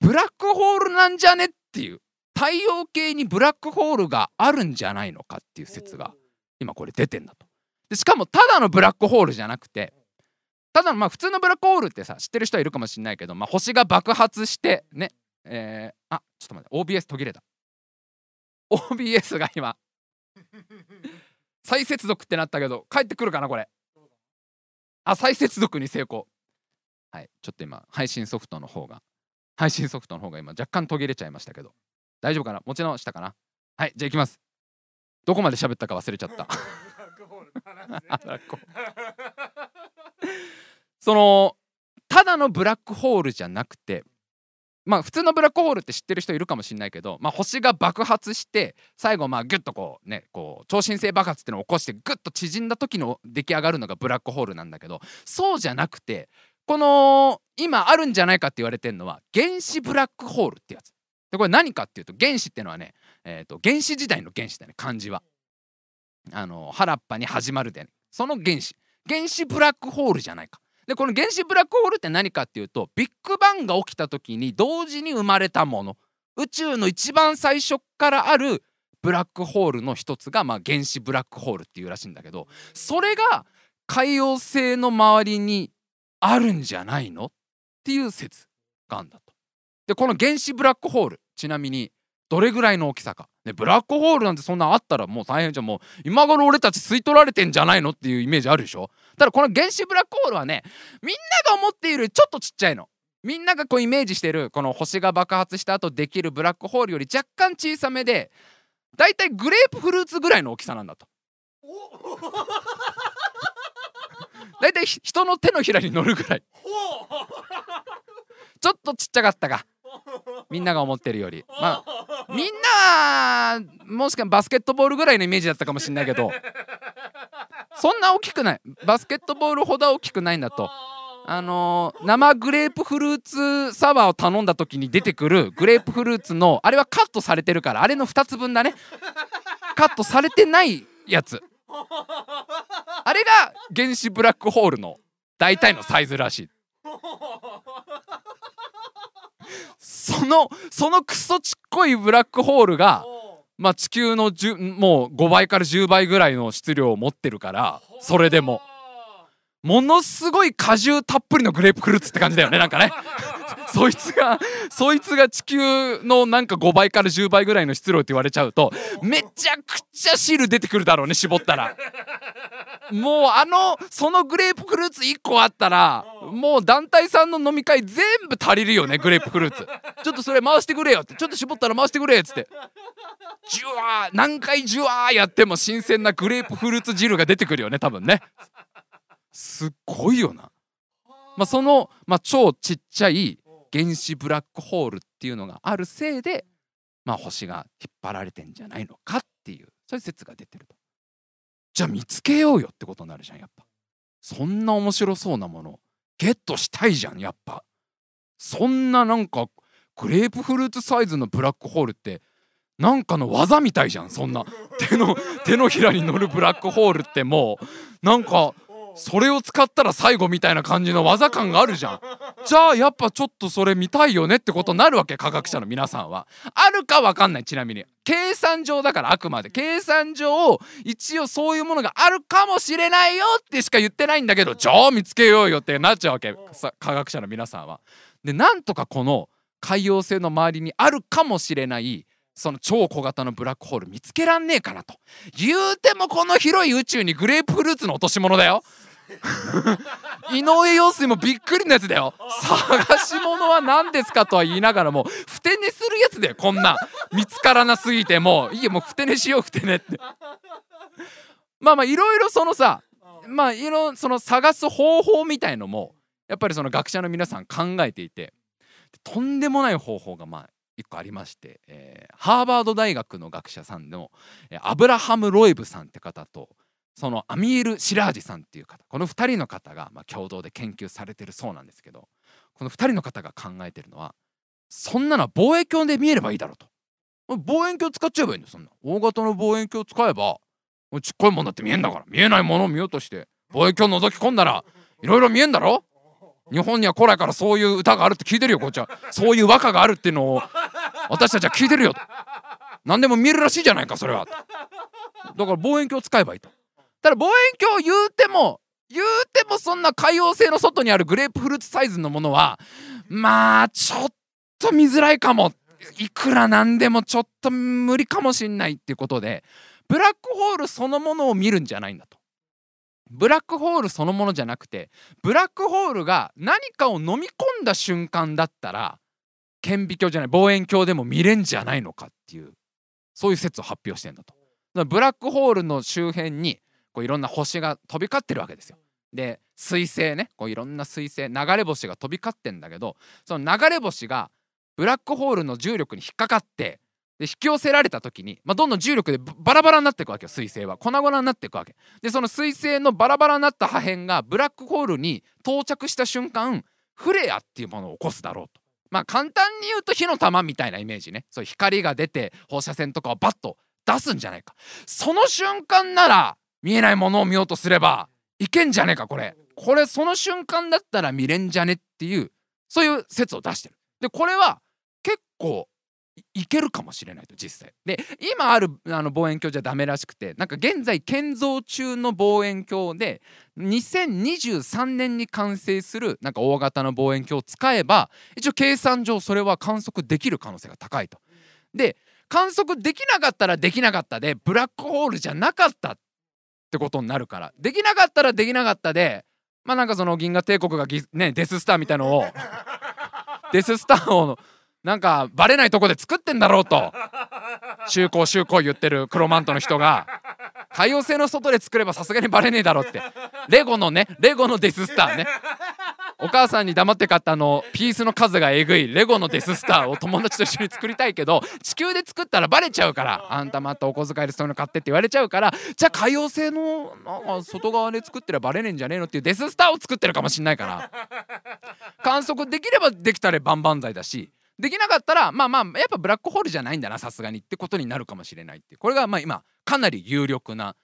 ブラックホールなんじゃねっていう太陽系にブラックホールがあるんじゃないのかっていう説が今これ出てんだと。でしかもただのブラックホールじゃなくてただのまあ普通のブラックホールってさ知ってる人はいるかもしれないけど、まあ、星が爆発してねえー、あちょっと待って OBS 途切れた。OBS が今再接続ってなったけど帰ってくるかなこれ。あ再接続に成功。はいちょっと今配信ソフトの方が配信ソフトの方が今若干途切れちゃいましたけど。大丈夫かな？持ち直したかな？はいじゃあいきます。どこまで喋ったか忘れちゃった。そのただのブラックホールじゃなくてまあ普通のブラックホールって知ってる人いるかもしれないけど、まあ、星が爆発して最後まあギュッとこうねこう超新星爆発っていうのを起こしてグッと縮んだ時の出来上がるのがブラックホールなんだけどそうじゃなくてこの今あるんじゃないかって言われてるのは原子ブラックホールってやつでこれ何かっていうと原子っていうのはね、えー、と原始時代の原子だね漢字は。あの原っぱに始まるで、ね、その原子原子ブラックホールじゃないか。でこの原子ブラックホールって何かっていうとビッグバンが起きた時に同時に生まれたもの宇宙の一番最初からあるブラックホールの一つが、まあ、原子ブラックホールっていうらしいんだけどそれが海洋星の周りにあるんじゃないのっていう説があるんだと。でこの原子ブラックホールちなみにどれぐらいの大きさか、ね、ブラックホールなんてそんなあったらもう大変じゃん。もう今頃俺たち吸い取られてんじゃないのっていうイメージあるでしょ。ただこの原子ブラックホールはねみんなが思っているちょっとちっちゃいの。みんながこうイメージしてるこの星が爆発した後できるブラックホールより若干小さめでだいたいグレープフルーツぐらいの大きさなんだと。だいたい人の手のひらに乗るぐらい。<laughs> ちょっとちっちゃかったかみんなが思ってるより。<laughs> まあみんなはもしかバスケットボールぐらいのイメージだったかもしれないけどそんな大きくない。バスケットボールほど大きくないんだと。あのー、生グレープフルーツサワーを頼んだ時に出てくるグレープフルーツのあれはカットされてるからあれの2つ分だね。カットされてないやつ。あれが原子ブラックホールの大体のサイズらしい <laughs> そのそのクソちっこいブラックホールがまあ地球のもう5倍から10倍ぐらいの質量を持ってるからそれでもものすごい果汁たっぷりのグレープフルーツって感じだよねなんかね。<laughs> そいつがそいつが地球のなんか5倍から10倍ぐらいの質量って言われちゃうとめちゃくちゃ汁出てくるだろうね絞ったら。もうあのそのグレープフルーツ1個あったらもう団体さんの飲み会全部足りるよねグレープフルーツ。ちょっとそれ回してくれよって。ちょっと絞ったら回してくれっつって。ジュワー何回ジュワーやっても新鮮なグレープフルーツ汁が出てくるよね多分ねすっごいよな、まあ、その、まあ、超ちっちゃい原子ブラックホールっていうのがあるせいで、まあ、星が引っ張られてんじゃないのかっていうそういう説が出てると。じゃあ見つけようよってことになるじゃんやっぱ。そんな面白そうなものゲットしたいじゃんやっぱ。そんななんかグレープフルーツサイズのブラックホールってなんかの技みたいじゃんそんな。手の手のひらに乗るブラックホールってもう。なんかそれを使ったら最後みたいな感じの技感があるじゃん。<laughs> じゃあやっぱちょっとそれ見たいよねってことになるわけ科学者の皆さんは。あるかわかんない。ちなみに計算上だからあくまで計算上一応そういうものがあるかもしれないよってしか言ってないんだけどじゃあ見つけようよってなっちゃうわけ科学者の皆さんは。でなんとかこの海洋星の周りにあるかもしれないその超小型のブラックホール見つけらんねえかなと。言うてもこの広い宇宙にグレープフルーツの落とし物だよ <laughs> 井上陽水もびっくりなやつだよ。探し物は何ですかとは言いながらもふて寝するやつだよこんな。見つからなすぎてもう。いいよもうふて寝しようふて寝って。まあまあいろいろそのさまあいろその探す方法みたいのもやっぱりその学者の皆さん考えていて。とんでもない方法がまあ1個ありまして、えー、ハーバード大学の学者さんの、え、アブラハム・ロエブさんって方とそのアミール・シラージさんっていう方この2人の方が、まあ、共同で研究されてるそうなんですけどこの2人の方が考えてるのはそんなの望遠鏡で見えればいいだろうと。望遠鏡使っちゃえばいいんだよそんな。大型の望遠鏡使えばちっこいもんだって見えんだから見えないものを見ようとして望遠鏡覗き込んだらいろいろ見えんだろ？日本には古来からそういう歌があるって聞いてるよこっちは。そういう和歌があるっていうのを私たちは聞いてるよと。何でも見えるらしいじゃないかそれは。だから望遠鏡使えばいいと。ただ望遠鏡言うても言うてもそんな海洋星の外にあるグレープフルーツサイズのものはまあちょっと見づらいかもいくらなんでもちょっと無理かもしんないっていうことでブラックホールそのものを見るんじゃないんだとブラックホールそのものじゃなくてブラックホールが何かを飲み込んだ瞬間だったら顕微鏡じゃない望遠鏡でも見れんじゃないのかっていうそういう説を発表してんだと。だブラックホールの周辺にこういろんな星が飛び交ってるわけですよ。で彗星ねこういろんな彗星流れ星が飛び交ってんだけどその流れ星がブラックホールの重力に引っかかってで引き寄せられた時に、まあ、どんどん重力でバラバラになっていくわけよ彗星は。粉々になっていくわけ。でその彗星のバラバラになった破片がブラックホールに到着した瞬間フレアっていうものを起こすだろうと。まあ簡単に言うと火の玉みたいなイメージね。そう光が出て放射線とかをバッと出すんじゃないか。その瞬間なら見えないものを見ようとすればいけんじゃねえかこれ。これその瞬間だったら見れんじゃねっていうそういう説を出してる。でこれは結構いけるかもしれないと実際。で今あるあの望遠鏡じゃダメらしくてなんか現在建造中の望遠鏡で2023年に完成するなんか大型の望遠鏡を使えば一応計算上それは観測できる可能性が高いと。で観測できなかったらできなかったでブラックホールじゃなかったっってことになるから。できなかったらできなかったでまあなんかその銀河帝国がねデススターみたいのをデススターをなんかバレないとこで作ってんだろうと就航就航言ってるクロマントの人が。海洋星の外で作ればさすがにバレねえだろって。レゴのねレゴのデススターね。お母さんに黙って買ったあのピースの数がえぐいレゴのデススターを友達と一緒に作りたいけど地球で作ったらバレちゃうから。あんたまたお小遣いでそういうの買ってって言われちゃうから。じゃあ海洋星のなんか外側で作ってればバレねえんじゃねえのっていうデススターを作ってるかもしんないから。観測できればできたら万々歳だし。できなかったらまあまあやっぱブラックホールじゃないんだなさすがにってことになるかもしれないってこれがまあ今かなり有力な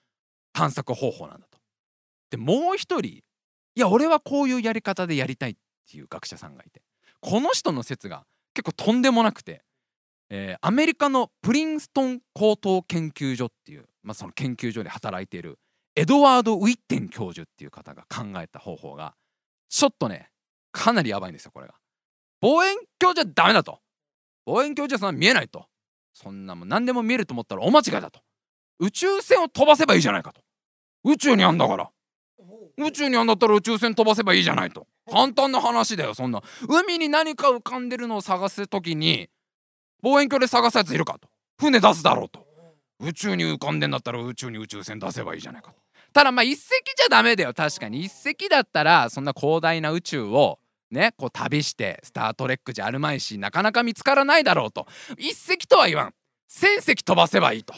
探索方法なんだと。でもう一人いや俺はこういうやり方でやりたいっていう学者さんがいてこの人の説が結構とんでもなくて、えー、アメリカのプリンストン高等研究所っていう、まあ、その研究所で働いているエドワード・ウィッテン教授っていう方が考えた方法がちょっとねかなりやばいんですよこれが。望遠鏡じゃダメだと。望遠鏡じゃそんな見えないと。そんなもん何でも見えると思ったら大間違いだと。宇宙船を飛ばせばいいじゃないかと。宇宙にあんだから。宇宙にあんだったら宇宙船飛ばせばいいじゃないと。簡単な話だよそんな。海に何か浮かんでるのを探す時に望遠鏡で探すやついるかと。船出すだろうと。宇宙に浮かんでんだったら宇宙に宇宙船出せばいいじゃないかと。ただまあ一隻じゃダメだよ確かに。一隻だったらそんな広大な宇宙をねこう旅して「スター・トレック」じゃあるまいしなかなか見つからないだろうと。一隻とは言わん。1,000隻飛ばせばいいと。1,000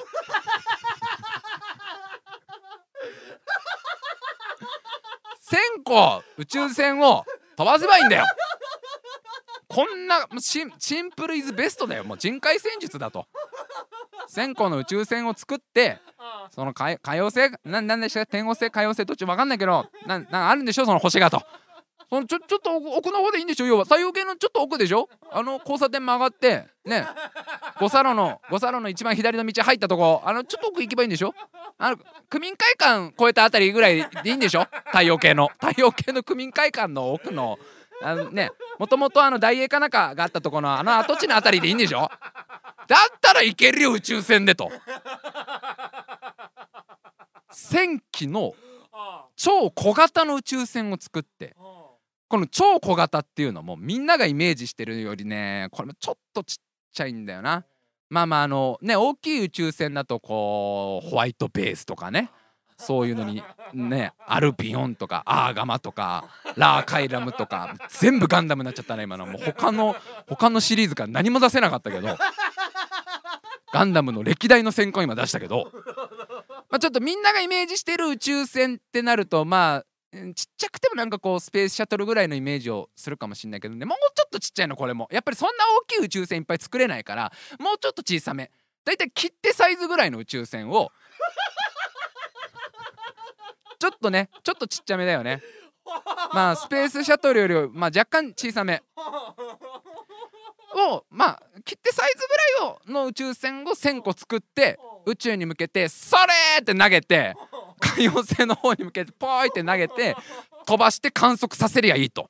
個宇宙船を飛ばせばいいんだよ。こんなシンプルイズベストだよ。もう人海戦術だと。1,000個の宇宙船を作ってその海洋星ななんでしたっけ？天王星海洋星どっち分かんないけどななんあるんでしょ？その星がと。そのちょちょっと奥の方でいいんでしょ？要は太陽系のちょっと奥でしょ？あの交差点曲がってね。五差路の五差路の一番左の道入ったとこ。あのちょっと奥行けばいいんでしょ？あの区民会館越えたあたりぐらいでいいんでしょ？太陽系の。太陽系の区民会館の奥の。あのね。もともとあの大英かなんかがあったとこのあの跡地のあたりでいいんでしょ？だったらいけるよ宇宙船でと。1000機の超小型の宇宙船を作って。この超小型っていうのもみんながイメージしてるよりねこれもちょっとちっちゃいんだよな。まあまああのね大きい宇宙船だとこうホワイトベースとかね。そういうのにねアルビオンとかアーガマとかラーカイラムとか全部ガンダムになっちゃったね今の。もう他の他のシリーズから何も出せなかったけどガンダムの歴代の戦艦今出したけど、まあ、ちょっとみんながイメージしてる宇宙船ってなるとまあちっちゃくてもなんかこうスペースシャトルぐらいのイメージをするかもしんないけどね。もうちょっとちっちゃいのこれも。やっぱりそんな大きい宇宙船いっぱい作れないからもうちょっと小さめ。だいたい切手サイズぐらいの宇宙船をちょっとねちょっとちっちゃめだよね。まあスペースシャトルよりまあ若干小さめ。をまあ切手サイズぐらいをの宇宙船を1,000個作って宇宙に向けて「それ!」って投げて海洋星の方に向けてポーイって投げて飛ばして観測させりゃいいと。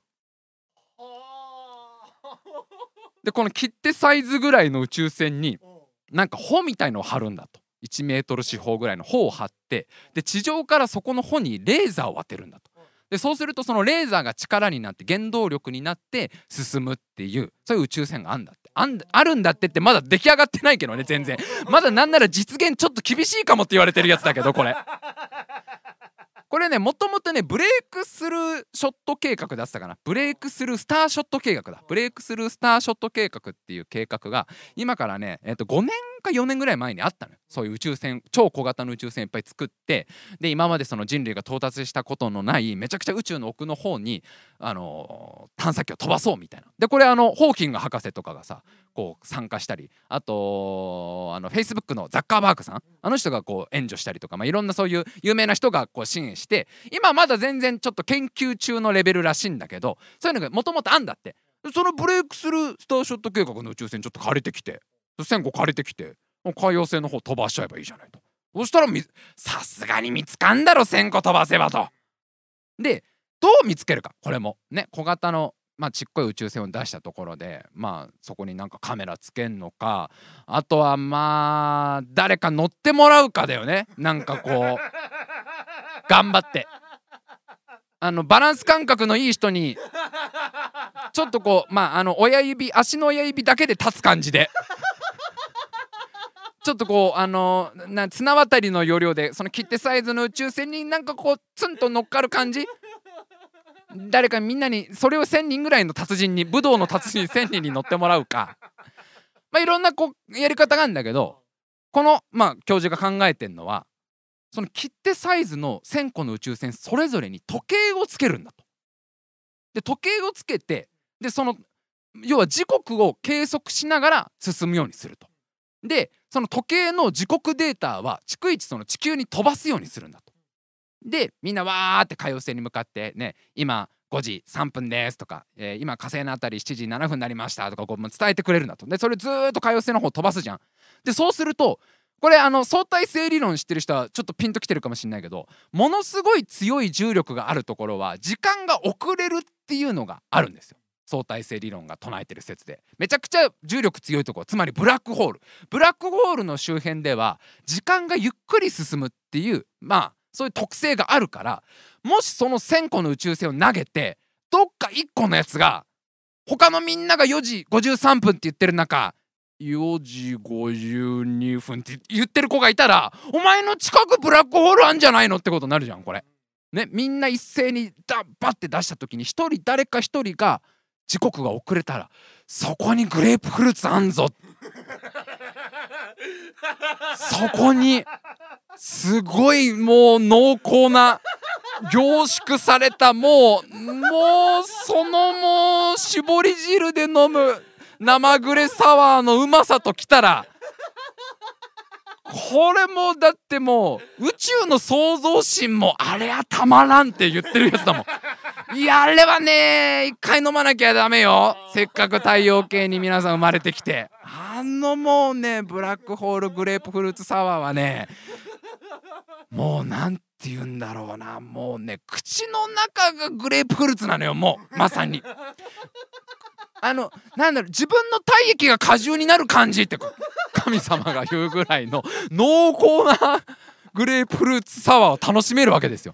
でこの切手サイズぐらいの宇宙船になんか帆みたいのを張るんだと1メートル四方ぐらいの帆を張ってで地上からそこの帆にレーザーを当てるんだと。でそうするとそのレーザーが力になって原動力になって進むっていうそういう宇宙船があんだって。あんあるんだってってまだ出来上がってないけどね全然。まだなんなら実現ちょっと厳しいかもって言われてるやつだけどこれ。これねもともとねブレイクスルーショット計画だったかな。ブレイクスルースターショット計画だ。ブレイクスルースターショット計画っていう計画が今からね、えー、と5年か4年ぐらい前にあったのよ。そういう宇宙船超小型の宇宙船いっぱい作ってで今までその人類が到達したことのないめちゃくちゃ宇宙の奥の方に、あのー、探査機を飛ばそうみたいな。でこれあのホーキング博士とかがさこう参加したりあとあのフェイスブックのザッカーバーグさん？あの人がこう援助したりとか、まあ、いろんなそういう有名な人がこう支援して今まだ全然ちょっと研究中のレベルらしいんだけどそういうのがもともとあんだって。そのブレイクスルースターショット計画の宇宙船ちょっと借りてきて。1,000個借りてきて海洋星の方飛ばしちゃえばいいじゃないと。そしたらさすがに見つかんだろ1,000個飛ばせばと。でどう見つけるかこれも。ね小型のまあ、ちっこい宇宙船を出したところでまあそこになんかカメラつけんのかあとはまあ誰か乗ってもらうかだよね。なんかこう頑張って。あのバランス感覚のいい人にちょっとこうまああの親指足の親指だけで立つ感じで。ちょっとこうあのな綱渡りの要領でその切手サイズの宇宙船になんかこうツンと乗っかる感じ？誰かみんなにそれを1,000人ぐらいの達人に武道の達人1,000人に乗ってもらうかまあいろんなこうやり方があるんだけどこのまあ教授が考えてんのはその切手サイズの1,000個の宇宙船それぞれに時計をつけるんだと。で時計をつけてでその要は時刻を計測しながら進むようにすると。でその時計の時刻データは逐一その地球に飛ばすようにするんだと。でみんなわーって海洋星に向かってね今5時3分ですとか、えー、今火星のあたり7時7分になりましたとかこう伝えてくれるんだと。でそれずっと海洋星の方飛ばすじゃん。でそうするとこれあの相対性理論知ってる人はちょっとピンときてるかもしれないけどものすごい強い重力があるところは時間が遅れるっていうのがあるんですよ。相対性理論が唱えてる説でめちゃくちゃ重力強いところつまりブラックホールブラックホールの周辺では時間がゆっくり進むっていうまあそういう特性があるからもしその1,000個の宇宙船を投げてどっか1個のやつが他のみんなが4時53分って言ってる中4時52分って言ってる子がいたらお前の近くブラックホールあんじゃないのってことになるじゃんこれ。ねみんな一斉にダッバッて出した時に1人誰か1人が時刻が遅れたらそこにグレープフルーツあんぞ。そこにすごいもう濃厚な凝縮されたもうもうそのもう絞り汁で飲む生グレサワーのうまさときたらこれもだってもう宇宙の創造心もあれはたまらんって言ってるやつだもん。<laughs> いやあれはね一回飲まなきゃダメよ。せっかく太陽系に皆さん生まれてきて。あのもうねブラックホールグレープフルーツサワーはねもうなんて言うんだろうな。もうね口の中がグレープフルーツなのよもう。まさにあのなんだろう自分の体液が果汁になる感じって神様が言うぐらいの濃厚なグレープフルーツサワーを楽しめるわけですよ。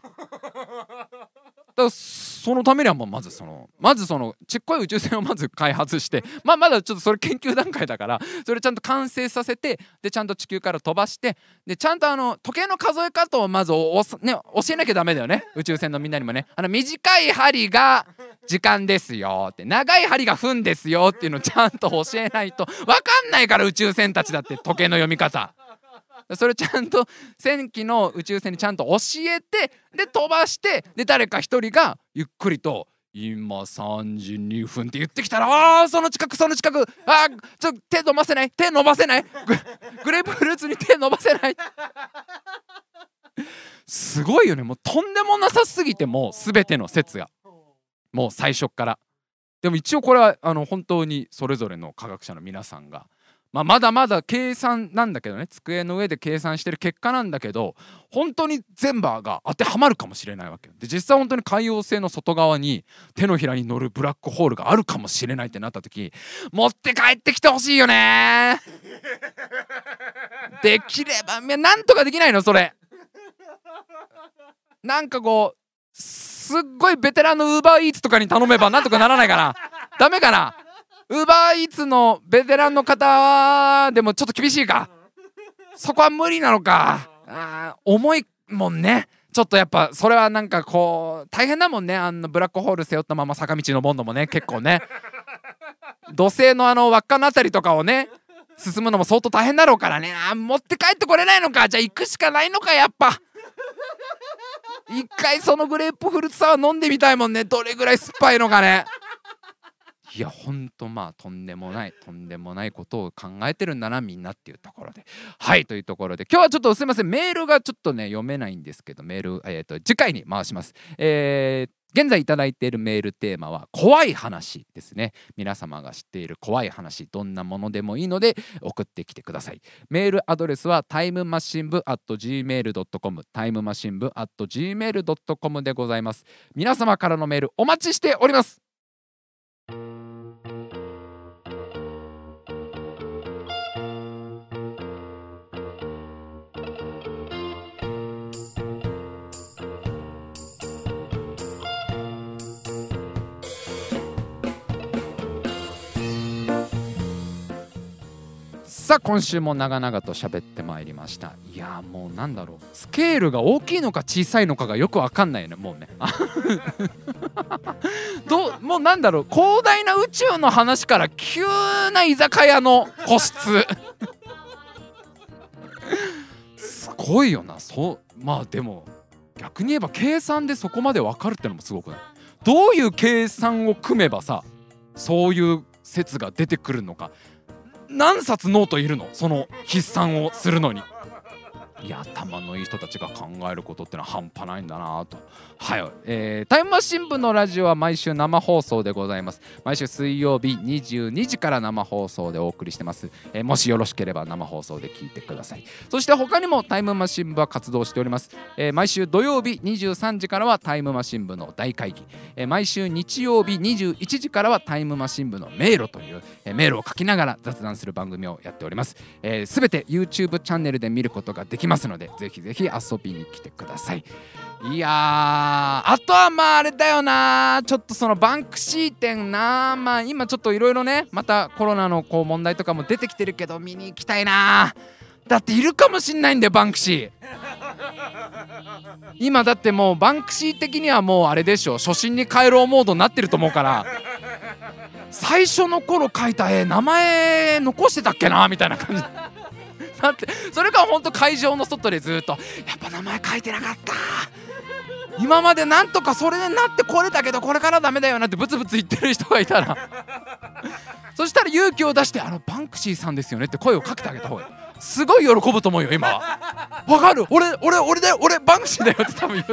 だそのためにはもうまずそのまずそのちっこい宇宙船をまず開発してまあまだちょっとそれ研究段階だからそれちゃんと完成させてでちゃんと地球から飛ばしてでちゃんとあの時計の数え方をまずね、教えなきゃダメだよね宇宙船のみんなにもねあの短い針が時間ですよって長い針が分ですよっていうのをちゃんと教えないと分かんないから宇宙船たちだって時計の読み方。それちゃんと戦機の宇宙船にちゃんと教えてで飛ばしてで誰か一人がゆっくりと今3時2分って言ってきたらあーその近くその近く。あーちょ手伸ばせない。手伸ばせない。グレープフルーツに手伸ばせない。すごいよね。もうとんでもなさすぎてもう全ての説が。もう最初から。でも一応これはあの本当にそれぞれの科学者の皆さんが、まあ、まだまだ計算なんだけどね机の上で計算してる結果なんだけど本当に全部が当てはまるかもしれないわけで実際本当に海洋星の外側に手のひらに乗るブラックホールがあるかもしれないってなった時持って帰ってきてほしいよね <laughs> できればなんとかできないのそれ。なんかこうすっごいベテランのウーバーイーツとかに頼めばなんとかならないかな。<laughs> ダメかな？ウーバーイーツのベテランの方でもちょっと厳しいか。そこは無理なのか。あ重いもんね。ちょっとやっぱそれはなんかこう大変だもんね。あのブラックホール背負ったまま坂道のボンドもね結構ね。土星のあの輪っかのあたりとかをね進むのも相当大変だろうからね。あ持って帰ってこれないのか。じゃあ行くしかないのかやっぱ。一回そのグレープフルーツサワー飲んでみたいもんね。どれぐらい酸っぱいのかね。いやほんとまあとんでもないとんでもないことを考えてるんだなみんなっていうところで。はいというところで。今日はちょっとすいません。メールがちょっとね読めないんですけどメール、えーと、次回に回します。えー現在いただいているメールテーマは怖い話ですね。皆様が知っている怖い話どんなものでもいいので送ってきてください。メールアドレスはタイムマシン部 at gmail.com タイムマシン部 at gmail.com でございます。皆様からのメールお待ちしております。さあ今週も長々と喋ってまいりました。いやもうなんだろう。スケールが大きいのか小さいのかがよくわかんないよね。もうね。<laughs> どもうなんだろう。広大な宇宙の話から急な居酒屋の個室。すごいよな。そう。まあでも逆に言えば計算でそこまでわかるってのもすごくない？どういう計算を組めばさそういう説が出てくるのか。何冊ノートいるの？その筆算をするのに。いや頭のいい人たちが考えることってのは半端ないんだなと。はい、えー、タイムマシン部のラジオは毎週生放送でございます。毎週水曜日22時から生放送でお送りしてます、えー、もしよろしければ生放送で聞いてください。そして他にもタイムマシン部は活動しております、えー、毎週土曜日23時からはタイムマシン部の大会議、えー、毎週日曜日21時からはタイムマシン部の迷路という、えー、迷路を書きながら雑談する番組をやっております。すべ、て YouTube チャンネルで見ることができますのでぜひぜひ遊びに来てください。いやあとはまああれだよな。ちょっとそのバンクシー展な。まあ今ちょっといろいろねまたコロナのこう問題とかも出てきてるけど見に行きたいな。だっているかもしんないんだよバンクシー。今だってもうバンクシー的にはもうあれでしょ。初心に帰ろうモードになってると思うから。最初の頃描いた絵名前残してたっけなみたいな感じ。だってそれかほんと会場の外でずっとやっぱ名前書いてなかった。今までなんとかそれでなってこれたけどこれからダメだよなってブツブツ言ってる人がいたら。そしたら勇気を出して「あのバンクシーさんですよね」って声をかけてあげた方がいい。すごい喜ぶと思うよ今は。わかる？俺俺俺だよ。俺バンクシーだよって多分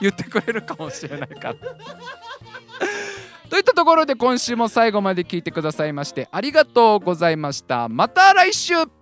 言ってくれるかもしれないから。といったところで今週も最後まで聞いてくださいましてありがとうございました。また来週。